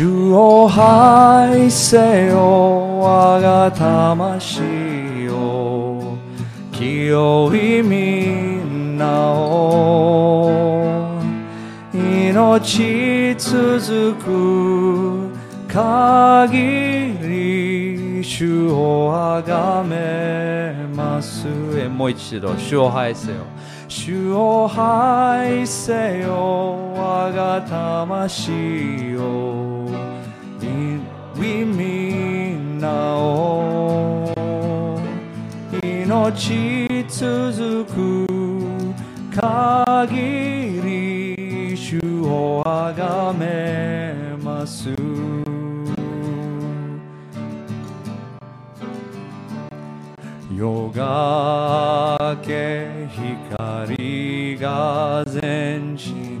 主を愛せよ我が魂よ清いみんなを命続く限り主をあがめます。えもう一度主を愛せよ主を愛せよ我が魂よいみんなを。命続く限り主をあがめます。夜が明け光が全地に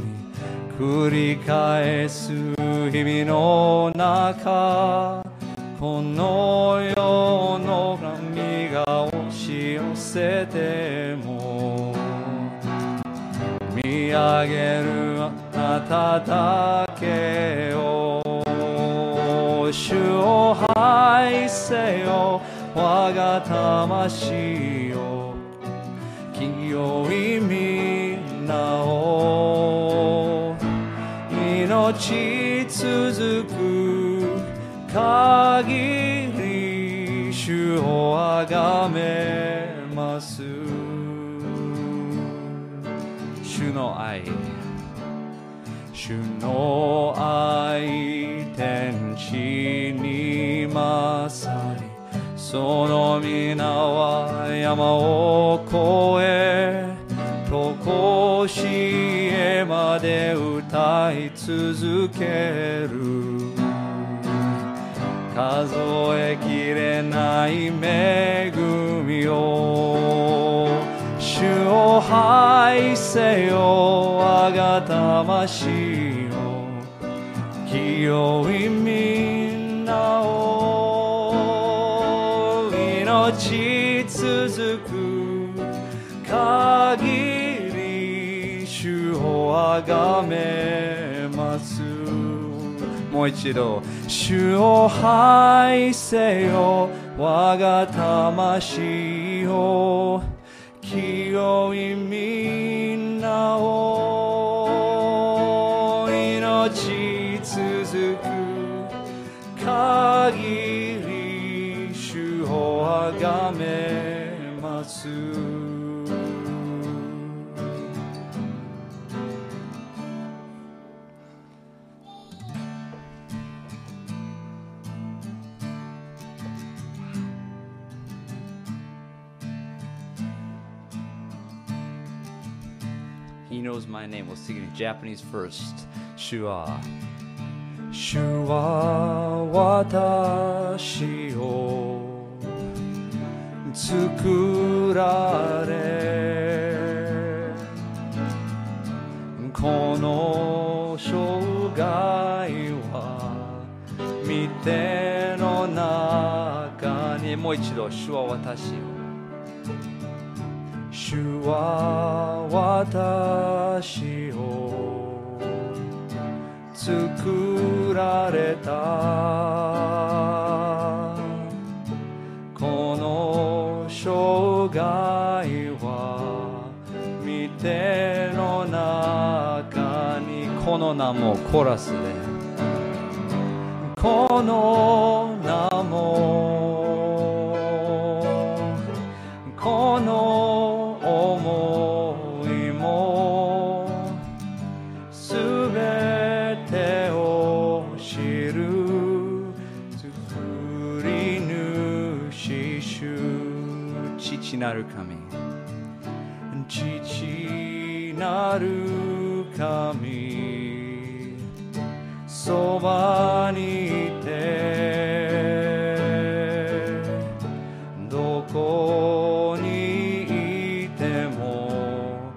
繰り返す日々の中この世の波が押し寄せても見上げるあなただけを主を愛せよ。我が魂よ清いみなを命続く限り主をあがめます。主の愛。主の愛天地に勝りその皆は山を越えとこしえまで歌い続ける数えきれない恵みを主を愛せよ我が魂よ清いをあがめますもう一度主を愛せよ我が魂よ清いみんなを命続く限り主をあがめます He knows my name. We'll sing it in Japanese first. 主は主は私を作られこの生涯は見ての中にもう一度主は私を主は私を作られたこの生涯は見ての中にこの名もコラスでこの名もなる神。父なる神。そばにいて。どこにいても。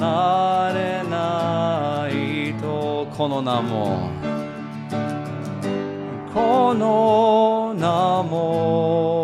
離れないと。この名も。この名も。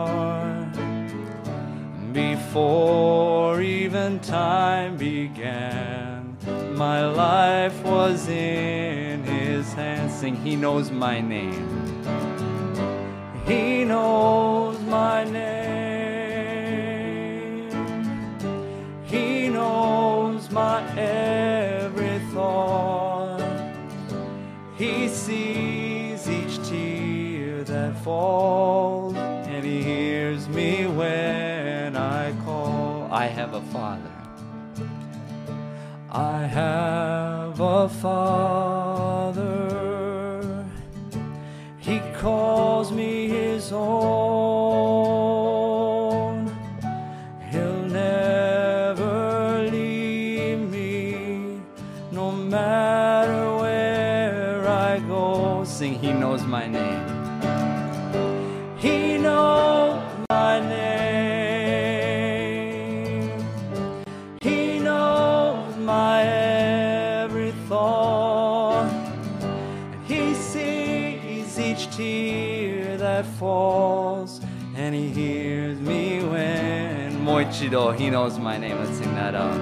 before even time began. My life was in His hands. Sing, He knows my name. He knows my name. He knows my every thought. He sees each tear that falls, I have a Father. I have a Father. He calls me His own. He'll never leave me, no matter where I go. Sing, He knows my name. He knows falls, and He hears me when. Moichido, He knows my name. Let's sing that out.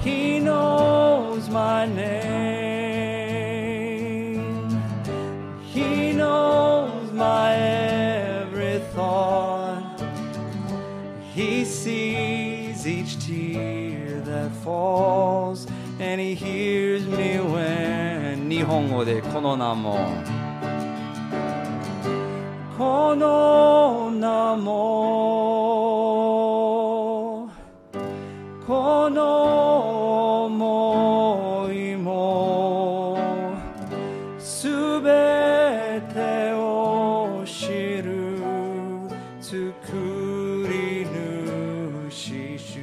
He knows my name. He knows my every thought. He sees each tear that falls, and He hears me when 日本語でこの名も この名もこの想いもすべてを知る作り主主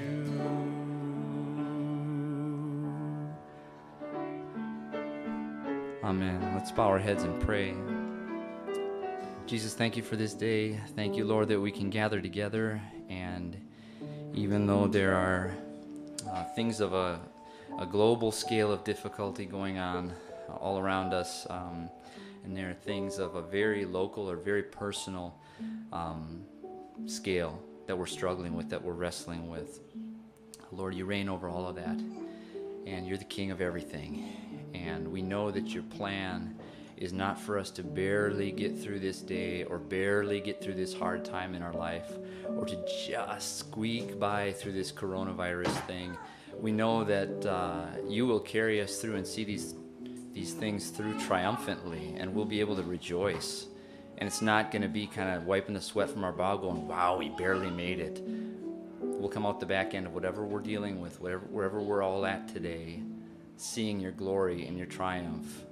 Amen. Let's bow our heads and pray. Jesus, thank you for this day. Thank you, Lord, that we can gather together. And even though there are uh, things of a, a global scale of difficulty going on all around us, um, and there are things of a very local or very personal um, scale that we're struggling with, that we're wrestling with. Lord, you reign over all of that, and you're the king of everything. And we know that your plan is not for us to barely get through this day or barely get through this hard time in our life or to just squeak by through this coronavirus thing. We know that uh, you will carry us through and see these these things through triumphantly, and we'll be able to rejoice. And it's not going to be kind of wiping the sweat from our brow, going, "Wow, we barely made it." We'll come out the back end of whatever we're dealing with, whatever, wherever we're all at today, seeing your glory and your triumph,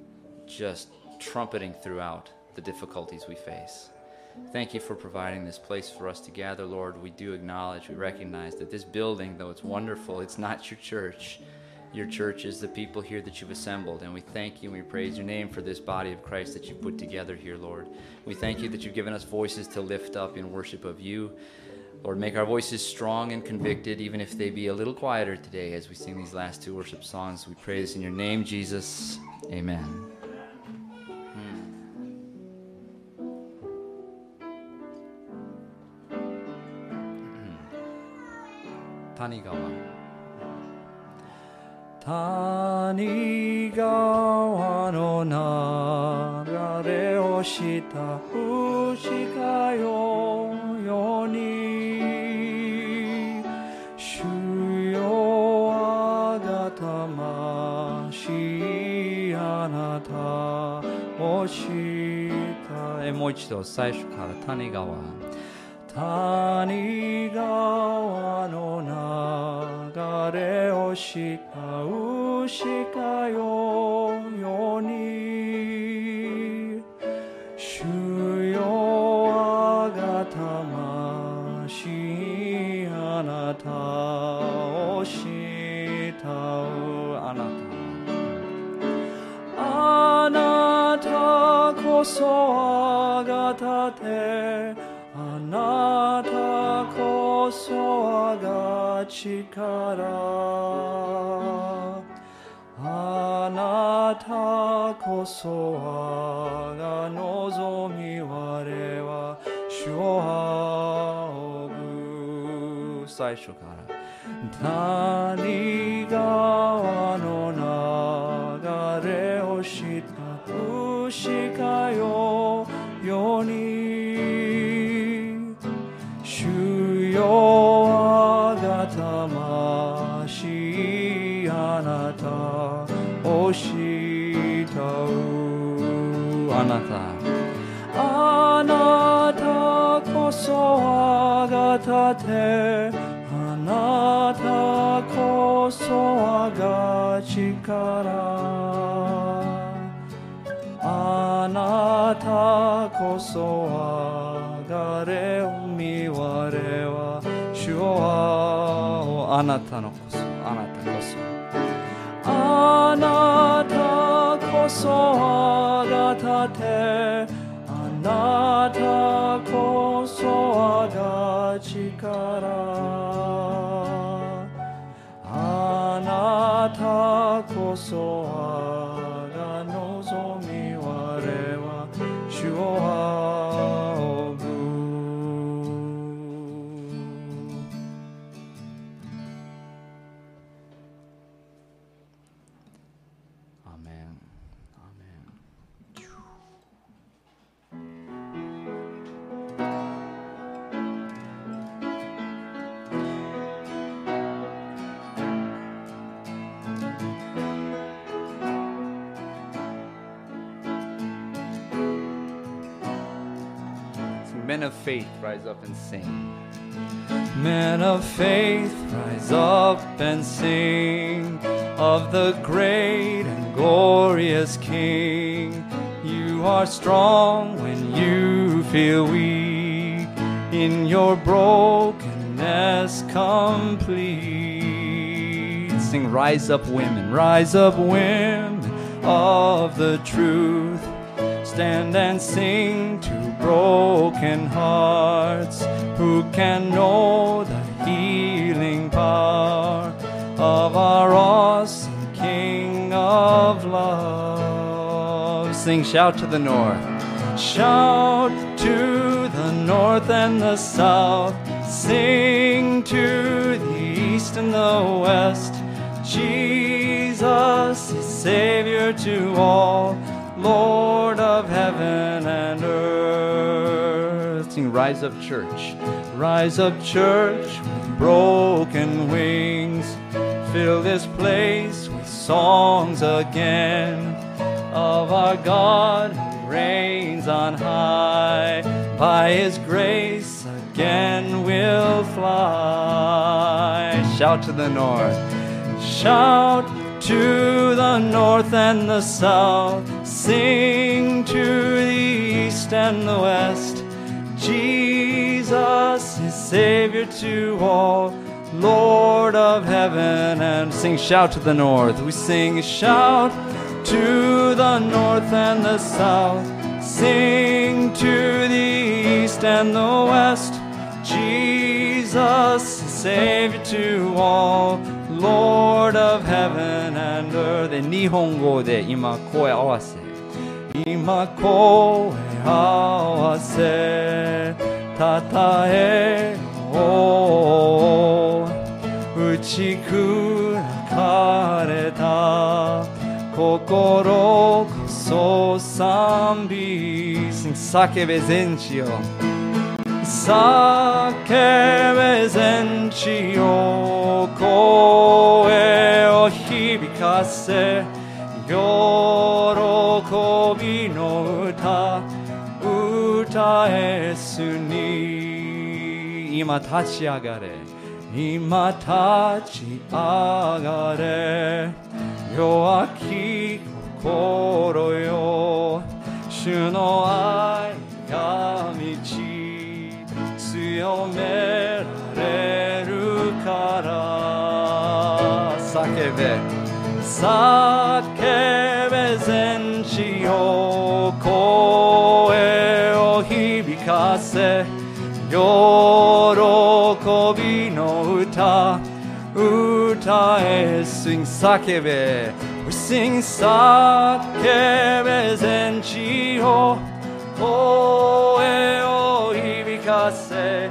just trumpeting throughout the difficulties we face. Thank you for providing this place for us to gather, Lord. We do acknowledge, we recognize that this building, though it's wonderful, it's not your church. Your church is the people here that you've assembled, and we thank you and we praise your name for this body of Christ that you've put together here, Lord. We thank you that you've given us voices to lift up in worship of you. Lord, make our voices strong and convicted, even if they be a little quieter today as we sing these last two worship songs. We pray this in your name, Jesus. Amen. 谷川。谷川の流れをした牛かよように主よあがたましあなたをしたえもう一度最初から谷川。谷川の流れをした牛かよよに。主よあがたましあなたを慕うあなたあなたこそあがたて。あなたこそあが力。こそ我が望み我は主を仰ぐ最初から。何があなたこそ我がれみ我は主をあなたのこそあなたこそ。あなたこそ我が盾。あなたこそ我が力。なたこそ我が望み我は主を Men of faith, rise up and sing. Men of faith, rise up and sing of the great and glorious King. You are strong when you feel weak, in your brokenness complete. Sing, Rise up, women, rise up, women of the truth. Stand and sing to broken hearts who can know the healing power of our awesome King of love. Sing, shout to the north. Shout to the north and the south. Sing to the east and the west. Jesus is Savior to all, Lord of heaven and earth. Sing, Rise up, church. Rise up, church, with broken wings. Fill this place with songs again of our God who reigns on high. By his grace again we'll fly. Shout to the north. Shout to the north and the south sing to the east and the west. Jesus is Savior to all, Lord of heaven. And sing, shout to the north. We sing, shout to the north and the south. Sing to the east and the west. Jesus is Savior to all. Lord of heaven and earth. Nihongo. 今声合わせ。たたえよう。打ち砕かれた心こそ賛美。叫べ全地よ。叫べ全地よ声を響かせ喜歌えすに今立ち上がれ今立ち上がれ弱き心よ主の愛が満ち強められるから叫べ叫べ全地よ声かせ喜びの歌歌え sing 叫べ sing 叫べ全地を声を響かせ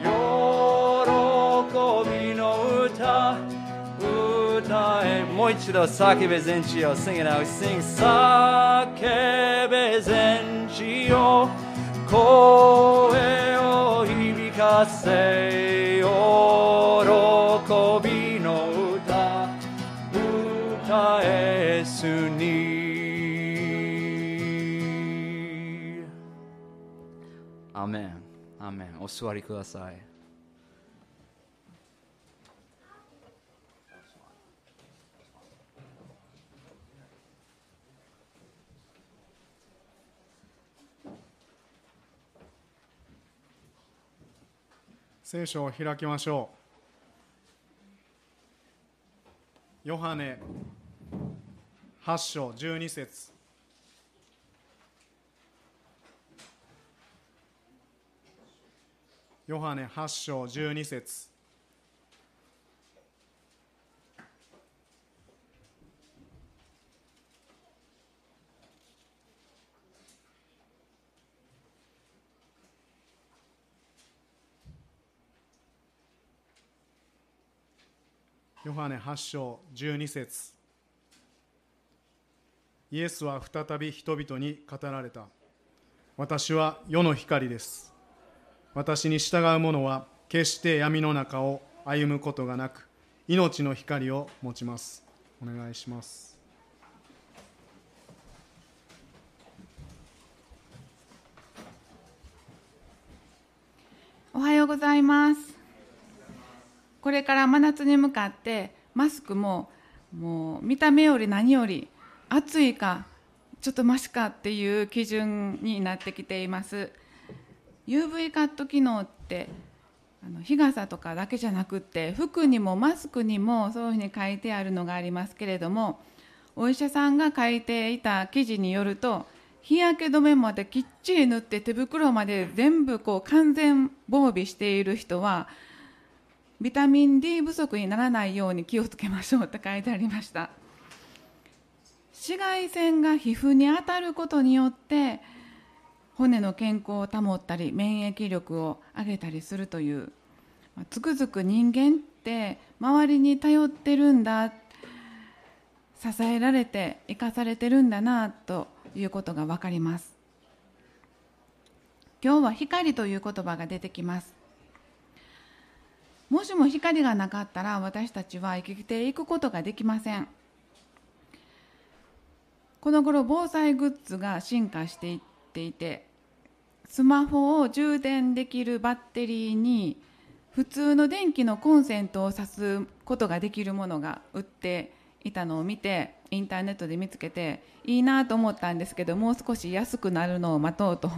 喜びの歌歌えもう一度叫べ全地を sing it out sing 叫べ全地を声を響かせ喜びの歌歌えすに。アーメンアメンお座りください。聖書を開きましょう。ヨハネ8章12節。ヨハネ8章12節。ヨハネ8章12節。イエスは再び人々に語られた。私は世の光です。私に従う者は決して闇の中を歩むことがなく命の光を持ちます。お願いします。おはようございます。これから真夏に向かってマスクももう見た目より何より暑いかちょっとマシかっていう基準になってきています。UV カット機能ってあの日傘とかだけじゃなくって服にもマスクにもそういうふうに書いてあるのがありますけれどもお医者さんが書いていた記事によると日焼け止めまできっちり塗って手袋まで全部こう完全防備している人はビタミン D 不足にならないように気をつけましょうって書いてありました。紫外線が皮膚に当たることによって骨の健康を保ったり免疫力を上げたりするというつくづく人間って周りに頼ってるんだ支えられて生かされてるんだなということが分かります。今日は光という言葉が出てきます。もしも光がなかったら私たちは生きていくことができません。この頃防災グッズが進化していっていてスマホを充電できるバッテリーに普通の電気のコンセントを挿すことができるものが売っていたのを見てインターネットで見つけていいなと思ったんですけどもう少し安くなるのを待とうと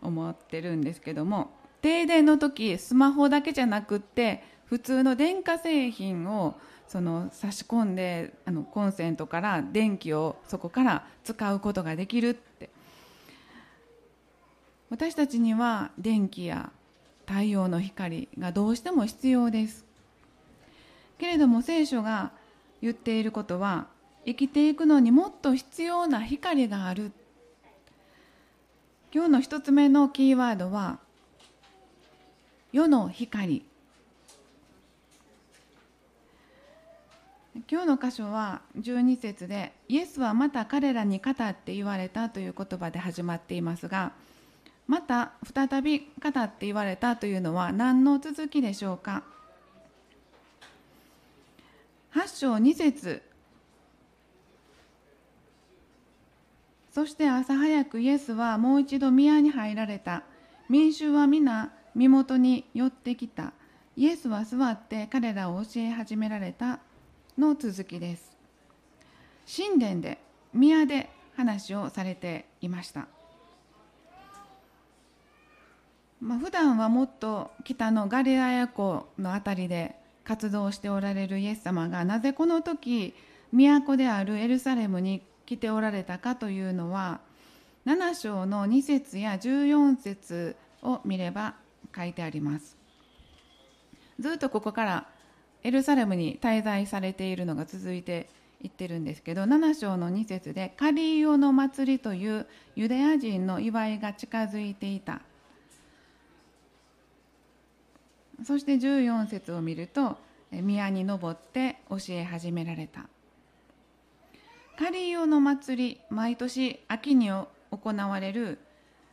思ってるんですけども停電の時スマホだけじゃなくって普通の電化製品をその差し込んであのコンセントから電気をそこから使うことができるって。私たちには電気や太陽の光がどうしても必要です。けれども聖書が言っていることは生きていくのにもっと必要な光がある。今日の一つ目のキーワードは世の光。今日の箇所は12節でイエスはまた彼らに語って言われたという言葉で始まっていますがまた再び語って言われたというのは何の続きでしょうか。8章2節。そして朝早くイエスはもう一度宮に入られた。民衆は皆身元に寄ってきた。イエスは座って彼らを教え始められたの続きです。神殿で宮で話をされていました。まあ、普段はもっと北のガリラヤ湖の辺りで活動しておられるイエス様がなぜこの時都であるエルサレムに来ておられたかというのは7章の2節や14節を見れば書いてあります。ずっとここからエルサレムに滞在されているのが続いていってるんですけど7章の2節でカリオの祭りというユダヤ人の祝いが近づいていた。そして14節を見ると宮に登って教え始められた。カリオの祭り毎年秋に行われる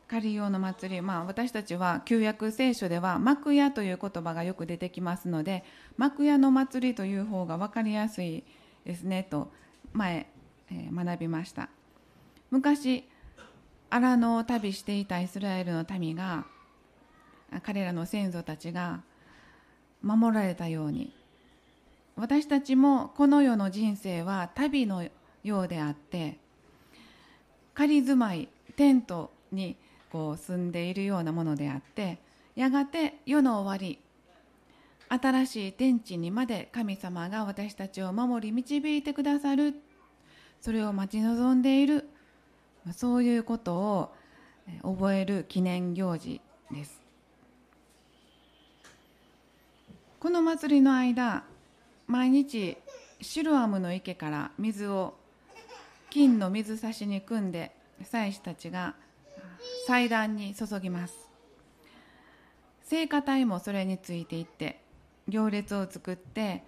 カリオの祭り、まあ、私たちは旧約聖書では幕屋という言葉がよく出てきますので幕屋の祭りという方が分かりやすいですねと前、えー、学びました。昔荒野を旅していたイスラエルの民が彼らの先祖たちが守られたように私たちもこの世の人生は旅のようであって仮住まいテントにこう住んでいるようなものであってやがて世の終わり新しい天地にまで神様が私たちを守り導いてくださるそれを待ち望んでいるそういうことを覚える記念行事です。この祭りの間毎日シルアムの池から水を金の水差しに汲んで祭司たちが祭壇に注ぎます。聖歌隊もそれについていって行列を作って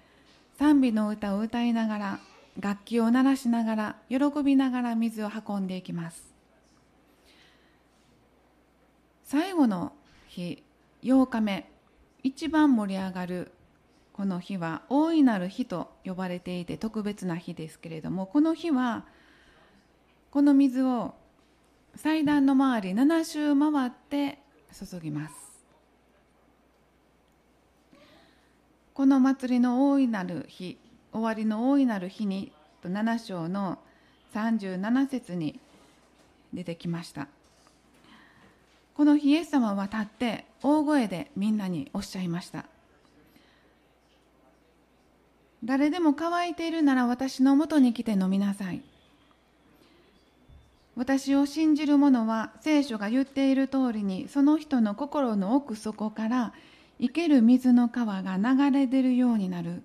賛美の歌を歌いながら楽器を鳴らしながら喜びながら水を運んでいきます。最後の日8日目一番盛り上がるこの日は大いなる日と呼ばれていて特別な日ですけれどもこの日はこの水を祭壇の周り7周回って注ぎます。この祭りの大いなる日終わりの大いなる日にと7章の37節に出てきました。この日イエス様は立って大声でみんなにおっしゃいました。誰でも乾いているなら私のもとに来て飲みなさい。私を信じる者は聖書が言っている通りにその人の心の奥底から生ける水の川が流れ出るようになる。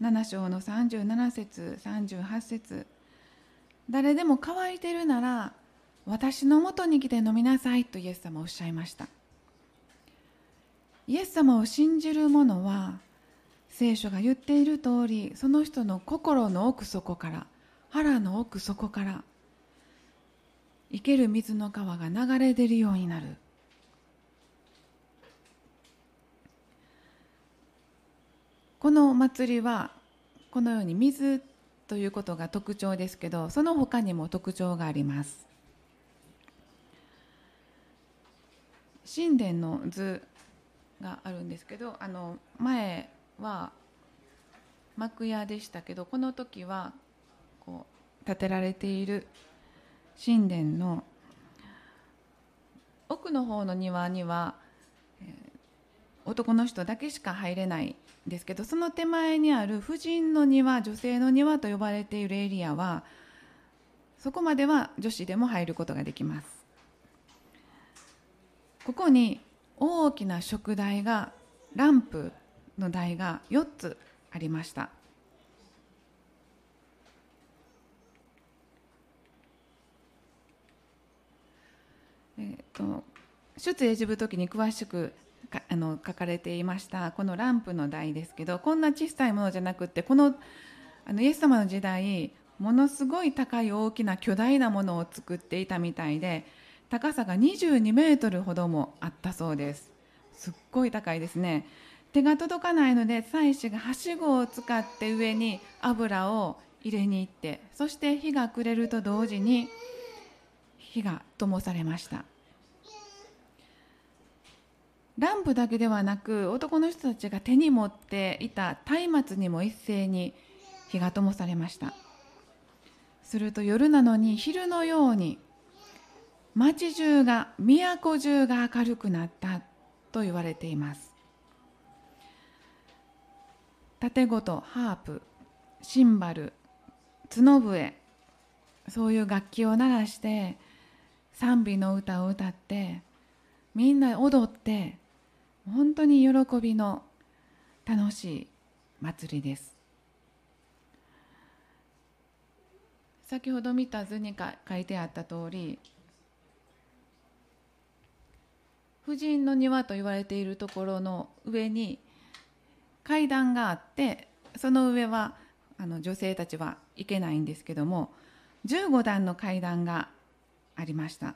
7章の37節38節。誰でも乾いてるなら私のもとに来て飲みなさいとイエス様おっしゃいました。イエス様を信じる者は聖書が言っている通りその人の心の奥底から腹の奥底から生ける水の川が流れ出るようになる。この祭りはこのように水ということが特徴ですけどその他にも特徴があります。神殿の図があるんですけどあの前は幕屋でしたけどこの時はこう建てられている神殿の奥の方の庭には、男の人だけしか入れないんですけどその手前にある婦人の庭女性の庭と呼ばれているエリアはそこまでは女子でも入ることができます。ここに大きな食台がランプの台が4つありましたえーと、出エジプト記に詳しくあの書かれていましたこのランプの台ですけどこんな小さいものじゃなくてこのあのイエス様の時代ものすごい高い大きな巨大なものを作っていたみたいで高さが22メートルほどもあったそうです。すっごい高いですね。手が届かないので祭司がはしごを使って上に油を入れに行ってそして火が暮れると同時に火が灯されました。ランプだけではなく男の人たちが手に持っていた松明にも一斉に火が灯されました。すると夜なのに昼のように町中が都中が明るくなったと言われています。盾ごとハープシンバル角笛そういう楽器を鳴らして賛美の歌を歌ってみんな踊って本当に喜びの楽しい祭りです。先ほど見た図に書いてあった通り婦人の庭と言われているところの上に階段があってその上はあの女性たちは行けないんですけども15段の階段がありました。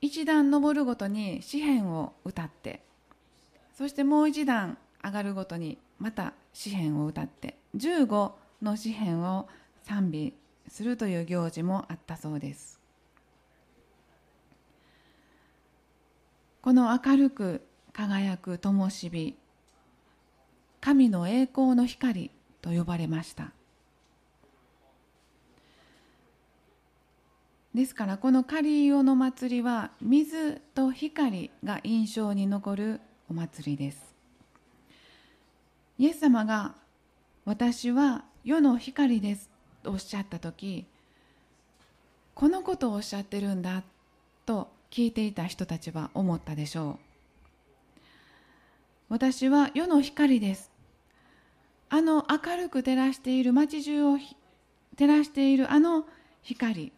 一段登るごとに詩篇を歌ってそしてもう一段上がるごとにまた詩篇を歌って15の詩篇を賛美するという行事もあったそうです。この明るく輝く灯火神の栄光の光と呼ばれました。ですからこのカリオの祭りは水と光が印象に残るお祭りです。イエス様が私は世の光ですとおっしゃった時このことをおっしゃってるんだと聞いていた人たちは思ったでしょう私は世の光ですあの明るく照らしている街中を照らしているあの光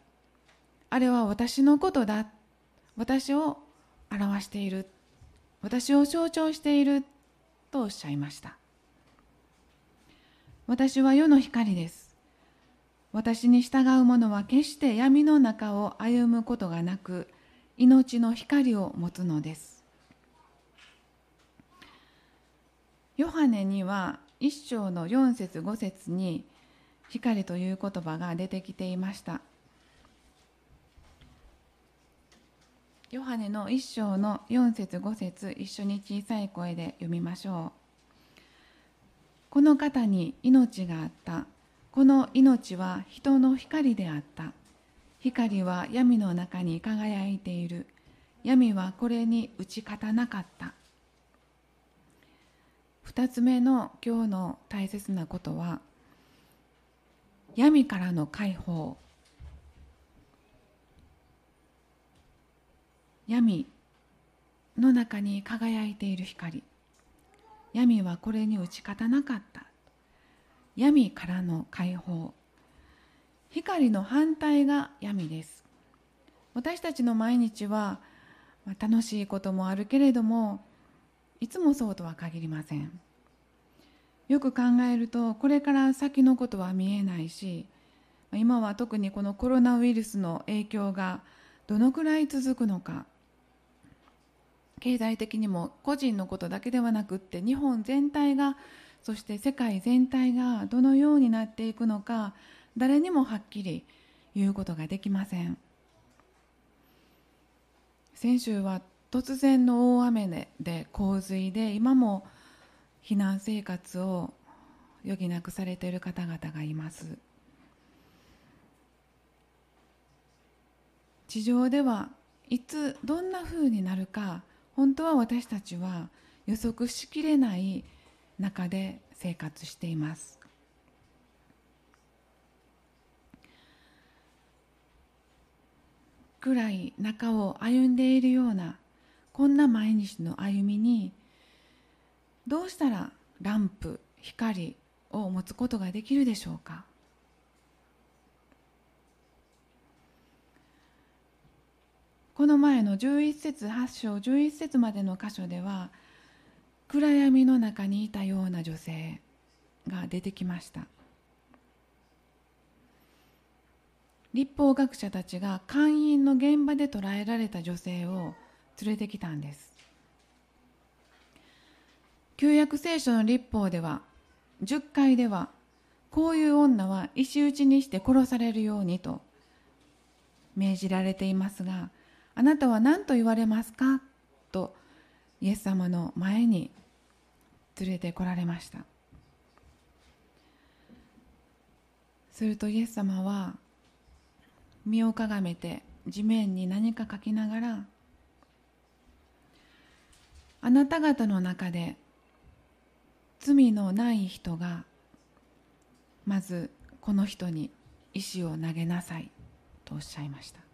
あれは私のことだ私を表している私を象徴しているとおっしゃいました。私は世の光です。私に従う者は決して闇の中を歩むことがなく命の光を持つのです。ヨハネには一章の4節5節に光という言葉が出てきていました。ヨハネの一章の4節5節一緒に小さい声で読みましょう。この方に命があった。この命は人の光であった。光は闇の中に輝いている。闇はこれに打ち勝たなかった。2つ目の今日の大切なことは闇からの解放。闇の中に輝いている光。闇はこれに打ち勝たなかった。闇からの解放。光の反対が闇です。私たちの毎日は楽しいこともあるけれどもいつもそうとは限りません。よく考えるとこれから先のことは見えないし今は特にこのコロナウイルスの影響がどのくらい続くのか。経済的にも個人のことだけではなくって日本全体がそして世界全体がどのようになっていくのか誰にもはっきり言うことができません。先週は突然の大雨で洪水で今も避難生活を余儀なくされている方々がいます。地上ではいつどんなふうになるか本当は私たちは予測しきれない中で生活しています。暗い中を歩んでいるようなこんな毎日の歩みにどうしたらランプ光を持つことができるでしょうか？この前の11節8章11節までの箇所では暗闇の中にいたような女性が出てきました。立法学者たちが勧誘の現場で捕らえられた女性を連れてきたんです。旧約聖書の立法では10回ではこういう女は石打ちにして殺されるようにと命じられていますがあなたは何と言われますか？とイエス様の前に連れてこられました。するとイエス様は身をかがめて地面に何か書きながらあなた方の中で罪のない人がまずこの人に石を投げなさいとおっしゃいました。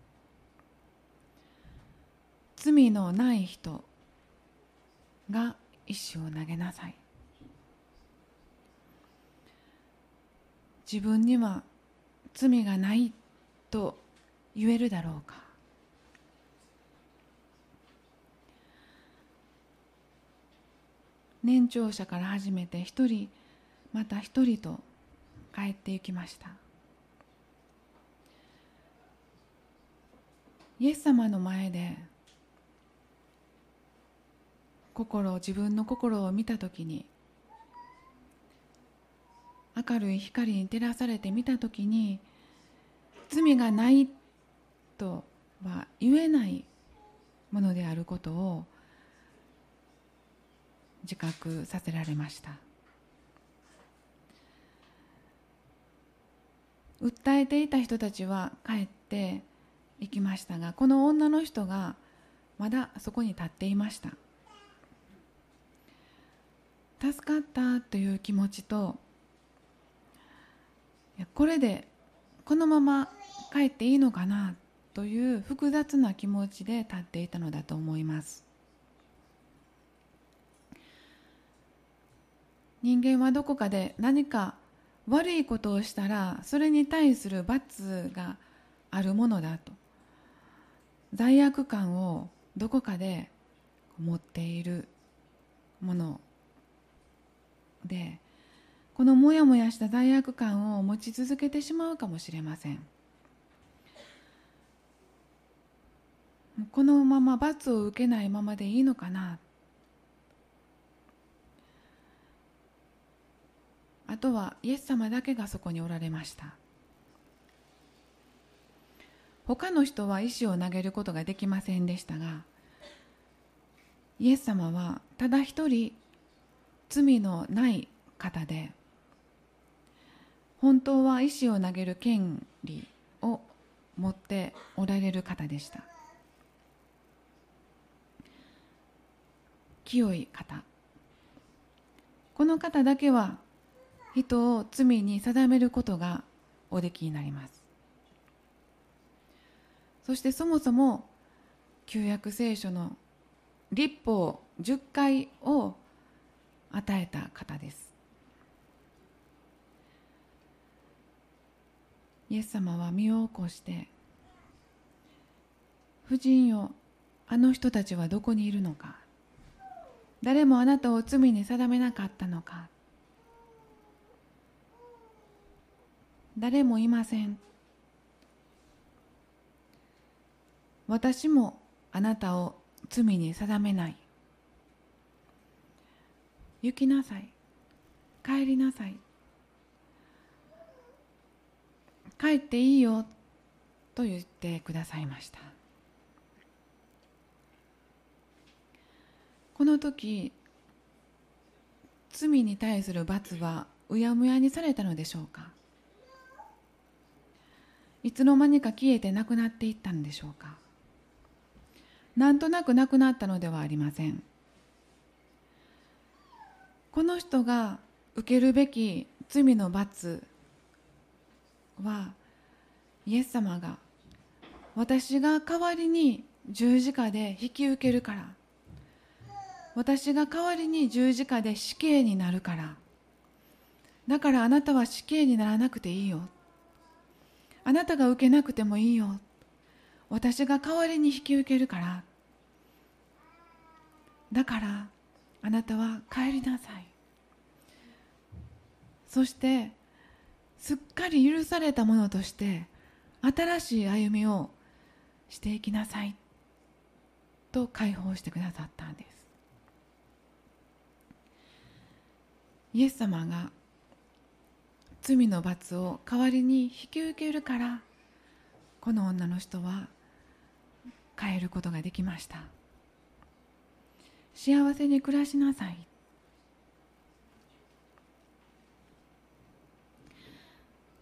罪のない人が石を投げなさい。自分には罪がないと言えるだろうか。年長者から始めて一人また一人と帰っていきました。イエス様の前で心自分の心を見た時に明るい光に照らされて見た時に罪がないとは言えないものであることを自覚させられました。訴えていた人たちは帰って行きましたがこの女の人がまだそこに立っていました。助かったという気持ちとこれでこのまま帰っていいのかなという複雑な気持ちで立っていたのだと思います。人間はどこかで何か悪いことをしたらそれに対する罰があるものだと。罪悪感をどこかで持っているもの。でこのモヤモヤした罪悪感を持ち続けてしまうかもしれません。このまま罰を受けないままでいいのかな。あとはイエス様だけがそこにおられました。他の人は石を投げることができませんでしたがイエス様はただ一人罪のない方で本当は石を投げる権利を持っておられる方でした。清い方。この方だけは人を罪に定めることがおできになります。そしてそもそも旧約聖書の立法10回を与えた方です。イエス様は身を起こして夫人よあの人たちはどこにいるのか誰もあなたを罪に定めなかったのか誰もいません。私もあなたを罪に定めない。行きなさい。帰りなさい。帰っていいよと言ってくださいました。この時罪に対する罰はうやむやにされたのでしょうか。いつの間にか消えてなくなっていったのでしょうか。なんとなくなくなったのではありません。この人が受けるべき罪の罰はイエス様が私が代わりに十字架で引き受けるから。私が代わりに十字架で死刑になるから。だからあなたは死刑にならなくていいよ。あなたが受けなくてもいいよ。私が代わりに引き受けるから。だからあなたは帰りなさい。そしてすっかり許されたものとして新しい歩みをしていきなさい。と解放してくださったんです。イエス様が罪の罰を代わりに引き受けるからこの女の人は変えることができました。幸せに暮らしなさい。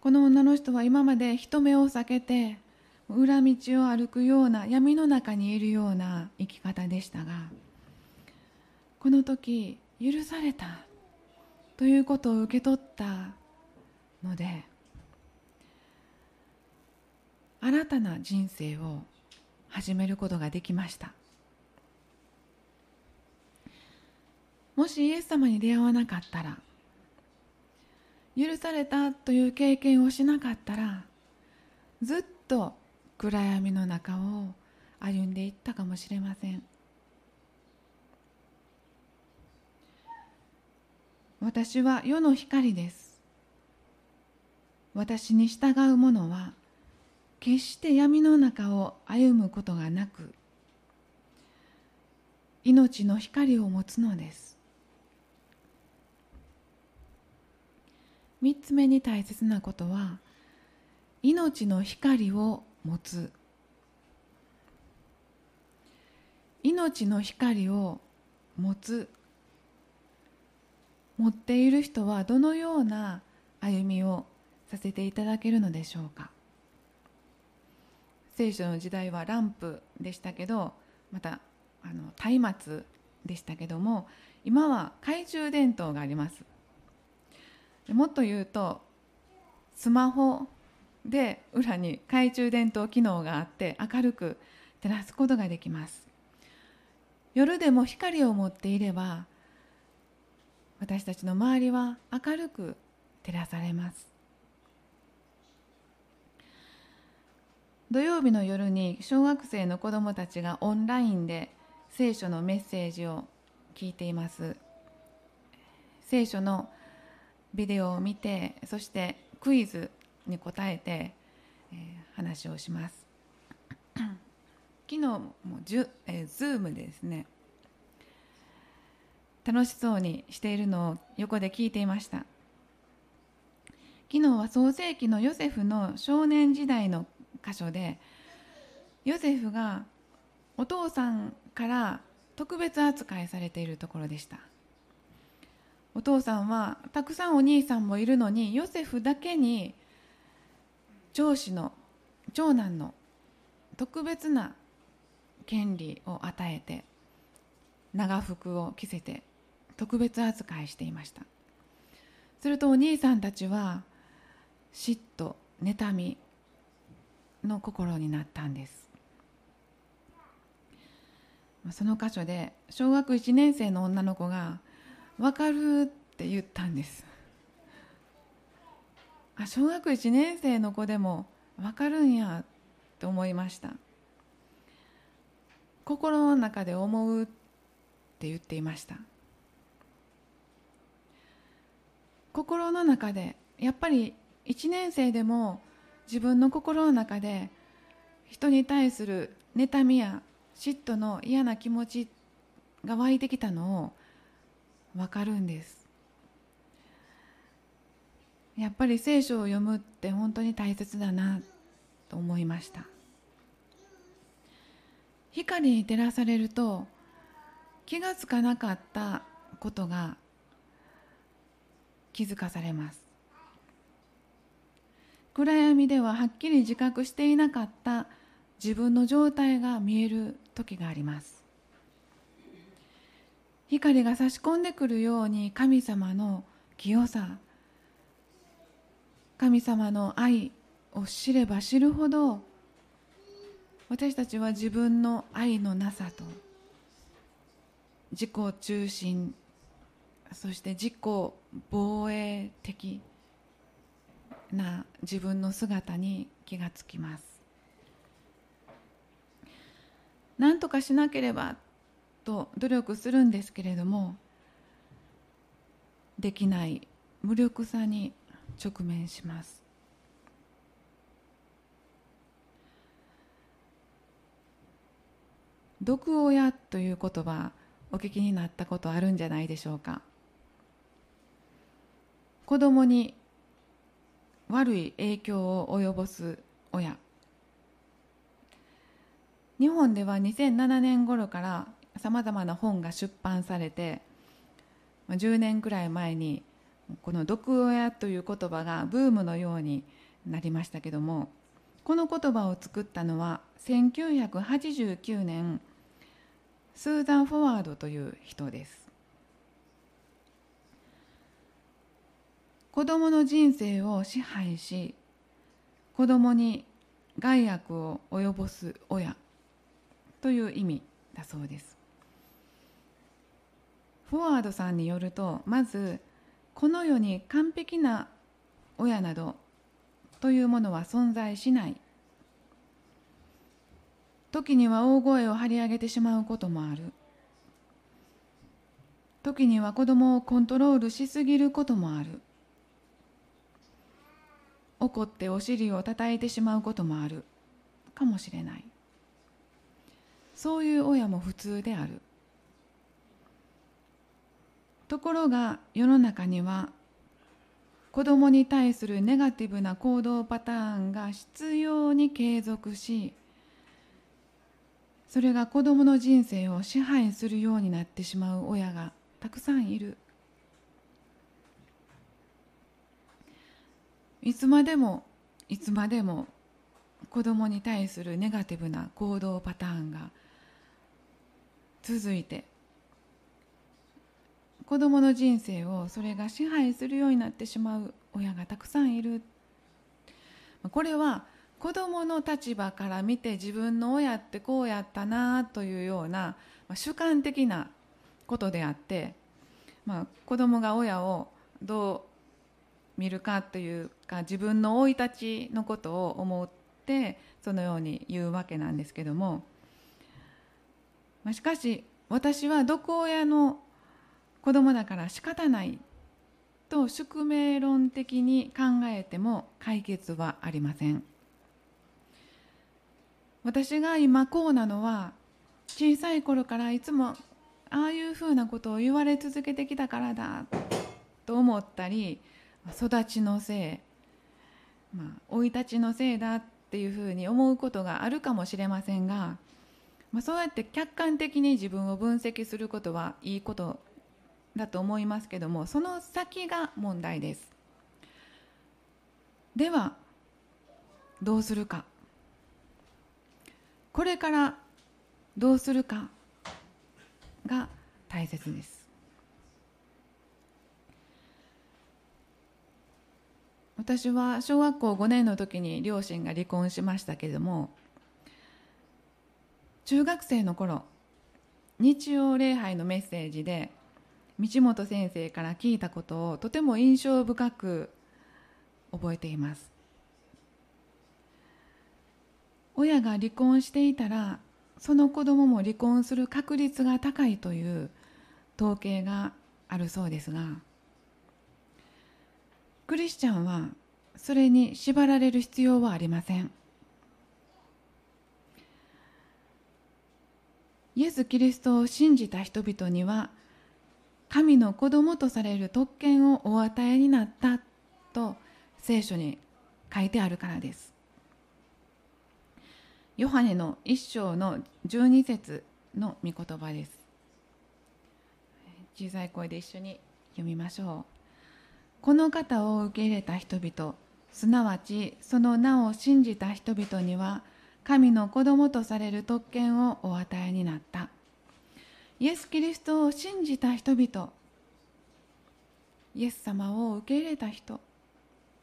この女の人は今まで人目を避けて裏道を歩くような闇の中にいるような生き方でしたがこの時許されたということを受け取ったので新たな人生を始めることができました。もしイエス様に出会わなかったら許されたという経験をしなかったらずっと暗闇の中を歩んでいったかもしれません。私は世の光です。私に従う者は決して闇の中を歩むことがなく命の光を持つのです。三つ目に大切なことは命の光を持つ。命の光を持つ。持っている人はどのような歩みをさせていただけるのでしょうか。聖書の時代はランプでしたけどまたあの松明でしたけども今は懐中電灯があります。もっと言うとスマホで裏に懐中電灯機能があって明るく照らすことができます。夜でも光を持っていれば私たちの周りは明るく照らされます。土曜日の夜に小学生の子どもたちがオンラインで聖書のメッセージを聞いています。聖書のビデオを見てそしてクイズに答えて、えー、話をします。昨日もじゅ、えー、ズームでですね。楽しそうにしているのを横で聞いていました。昨日は創世紀のヨセフの少年時代の箇所でヨセフがお父さんから特別扱いされているところでした。お父さんはたくさんお兄さんもいるのにヨセフだけに長子の長男の特別な権利を与えて長服を着せて特別扱いしていました。するとお兄さんたちは嫉妬妬みの心になったんです。その箇所で小学1年生の女の子が「分かる」って言ったんです。あ小学1年生の子でも分かるんやと思いました。心の中で思うって言っていました。心の中でやっぱり1年生でも自分の心の中で人に対する妬みや嫉妬の嫌な気持ちが湧いてきたのを分かるんです。やっぱり聖書を読むって本当に大切だなと思いました。光に照らされると気がつかなかったことが気づかされます。暗闇でははっきり自覚していなかった自分の状態が見える時があります。光が差し込んでくるように神様の清さ神様の愛を知れば知るほど私たちは自分の愛のなさと自己中心そして自己防衛的な自分の姿に気がつきます。何とかしなければと努力するんですけれどもできない無力さに直面します。毒親という言葉お聞きになったことあるんじゃないでしょうか。子供に悪い影響を及ぼす親。日本では2007年頃からさまざまな本が出版されて10年くらい前にこの「毒親」という言葉がブームのようになりましたけどもこの言葉を作ったのは1989年スーザン・フォワードという人です。子供の人生を支配し子供に害悪を及ぼす親という意味だそうです。フォワードさんによるとまずこの世に完璧な親などというものは存在しない。時には大声を張り上げてしまうこともある。時には子供をコントロールしすぎることもある。怒ってお尻を叩いてしまうこともあるかもしれない。そういう親も普通である。ところが世の中には子供に対するネガティブな行動パターンが執拗に継続しそれが子供の人生を支配するようになってしまう親がたくさんいる。いつまでもいつまでも子供に対するネガティブな行動パターンが続いて子供の人生をそれが支配するようになってしまう親がたくさんいる。これは子供の立場から見て自分の親ってこうやったなというような主観的なことであって、まあ、子供が親をどう見るかというか自分の生い立ちのことを思ってそのように言うわけなんですけども、まあ、しかし私は毒親の子供だから仕方ないと宿命論的に考えても解決はありません。私が今こうなのは小さい頃からいつもああいうふうなことを言われ続けてきたからだと思ったり育ちのせいまあ生い立ちのせいだっていうふうに思うことがあるかもしれませんが、まあ、そうやって客観的に自分を分析することはいいことだと思いますけどもその先が問題です。ではどうするか。これからどうするかが大切です。私は小学校5年の時に両親が離婚しましたけれども中学生の頃日曜礼拝のメッセージで道本先生から聞いたことをとても印象深く覚えています。親が離婚していたらその子供も離婚する確率が高いという統計があるそうですがクリスチャンはそれに縛られる必要はありません。イエス・キリストを信じた人々には神の子供とされる特権をお与えになったと聖書に書いてあるからです。ヨハネの一章の12節の御言葉です。小さい声で一緒に読みましょう。この方を受け入れた人々すなわちその名を信じた人々には神の子供とされる特権をお与えになった。イエス・キリストを信じた人々イエス様を受け入れた人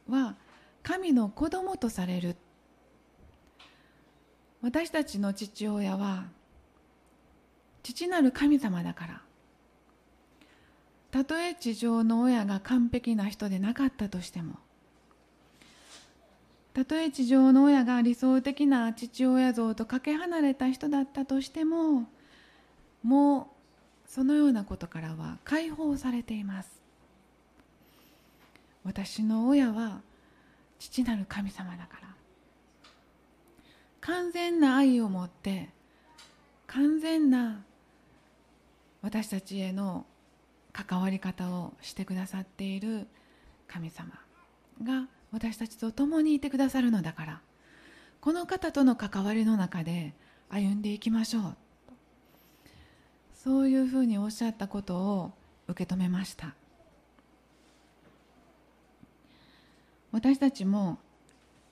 は神の子供とされる。私たちの父親は父なる神様だから。たとえ地上の親が完璧な人でなかったとしてもたとえ地上の親が理想的な父親像とかけ離れた人だったとしてももうそのようなことからは解放されています。私の親は父なる神様だから。完全な愛を持って完全な私たちへの関わり方をしてくださっている神様が私たちと共にいてくださるのだから。この方との関わりの中で歩んでいきましょう。そういうふうにおっしゃったことを受け止めました。私たちも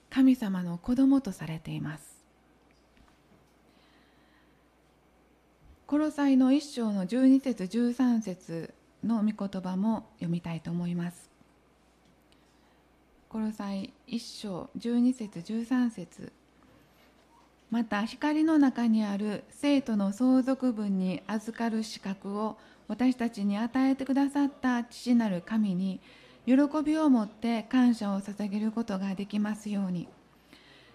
神様の子供とされています。コロサイの一章の12節13節の御言葉も読みたいと思います。コロサイ一章12節13節また光の中にある生徒の相続分に預かる資格を私たちに与えてくださった父なる神に喜びを持って感謝を捧げることができますように。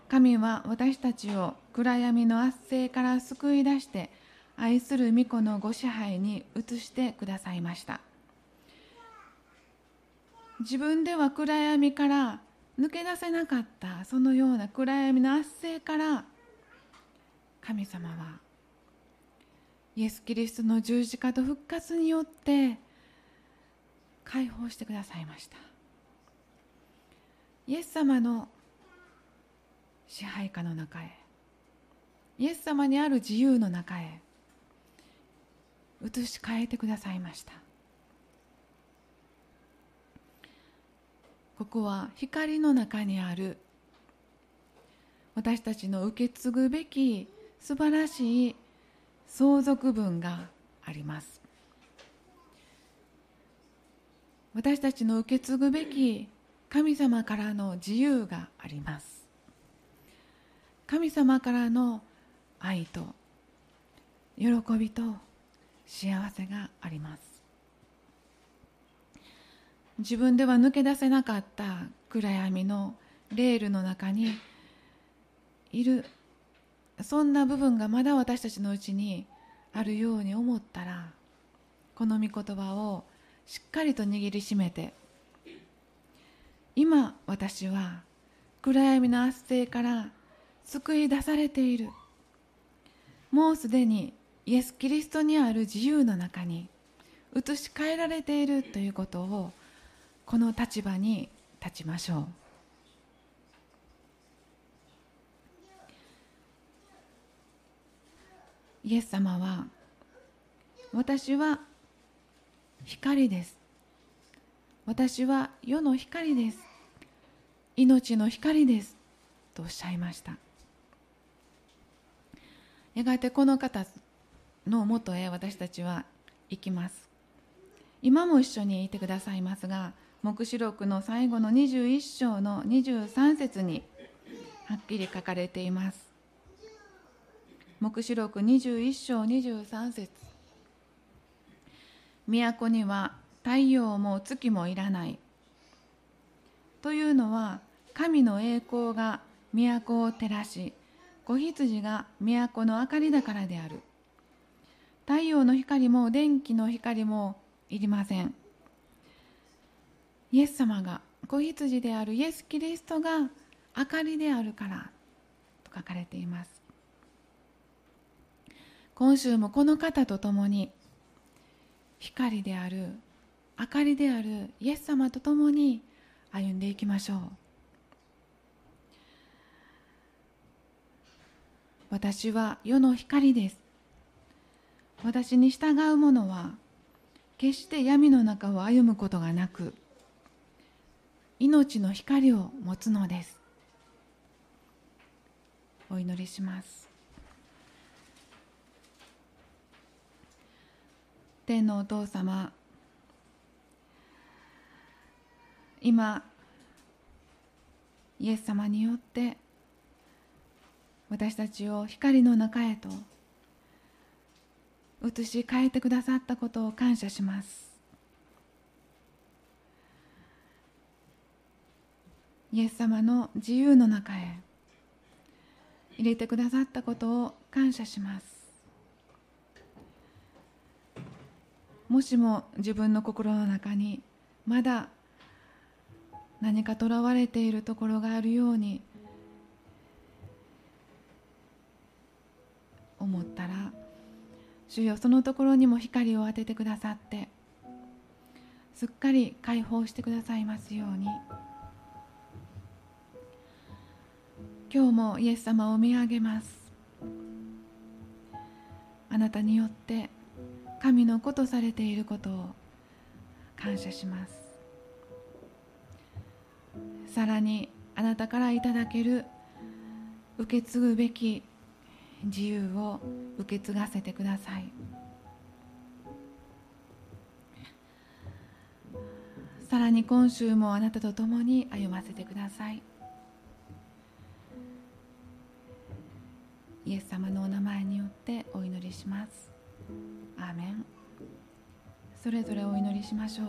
神は私たちを暗闇の圧政から救い出して愛する御子のご支配に移してくださいました。自分では暗闇から抜け出せなかったそのような暗闇の圧政から神様はイエス・キリストの十字架と復活によって解放してくださいました。イエス様の支配下の中へイエス様にある自由の中へ移し替えてくださいました。ここは光の中にある私たちの受け継ぐべき素晴らしい相続分があります。私たちの受け継ぐべき神様からの自由があります。神様からの愛と喜びと幸せがあります。自分では抜け出せなかった暗闇のレールの中にいるそんな部分がまだ私たちのうちにあるように思ったらこの御言葉をしっかりと握りしめて今私は暗闇の圧政から救い出されている。もうすでにイエス・キリストにある自由の中に移し替えられているということをこの立場に立ちましょう。イエス様は私は光です。私は世の光です。命の光です。とおっしゃいました。やがてこの方のもとへ私たちは行きます。今も一緒にいてくださいますが黙示録の最後の21章の23節にはっきり書かれています。黙示録21章23節都には太陽も月もいらないというのは神の栄光が都を照らし子羊が都の明かりだからである。太陽の光も電気の光もいりません。イエス様が子羊であるイエス・キリストが明かりであるからと書かれています。今週もこの方と共に光である明かりであるイエス様と共に歩んでいきましょう。私は世の光です。私に従う者は決して闇の中を歩むことがなく命の光を持つのです。お祈りします。天のお父様今イエス様によって私たちを光の中へと移し替えてくださったことを感謝します。イエス様の自由の中へ入れてくださったことを感謝します。もしも自分の心の中にまだ何かとらわれているところがあるように思ったら主よそのところにも光を当ててくださってすっかり解放してくださいますように。今日もイエス様を見上げますあなたによって神の子とされていることを感謝します。さらにあなたからいただける受け継ぐべき自由を受け継がせてください。さらに今週もあなたと共に歩ませてください。イエス様のお名前によってお祈りします。アーメン。それぞれお祈りしましょう。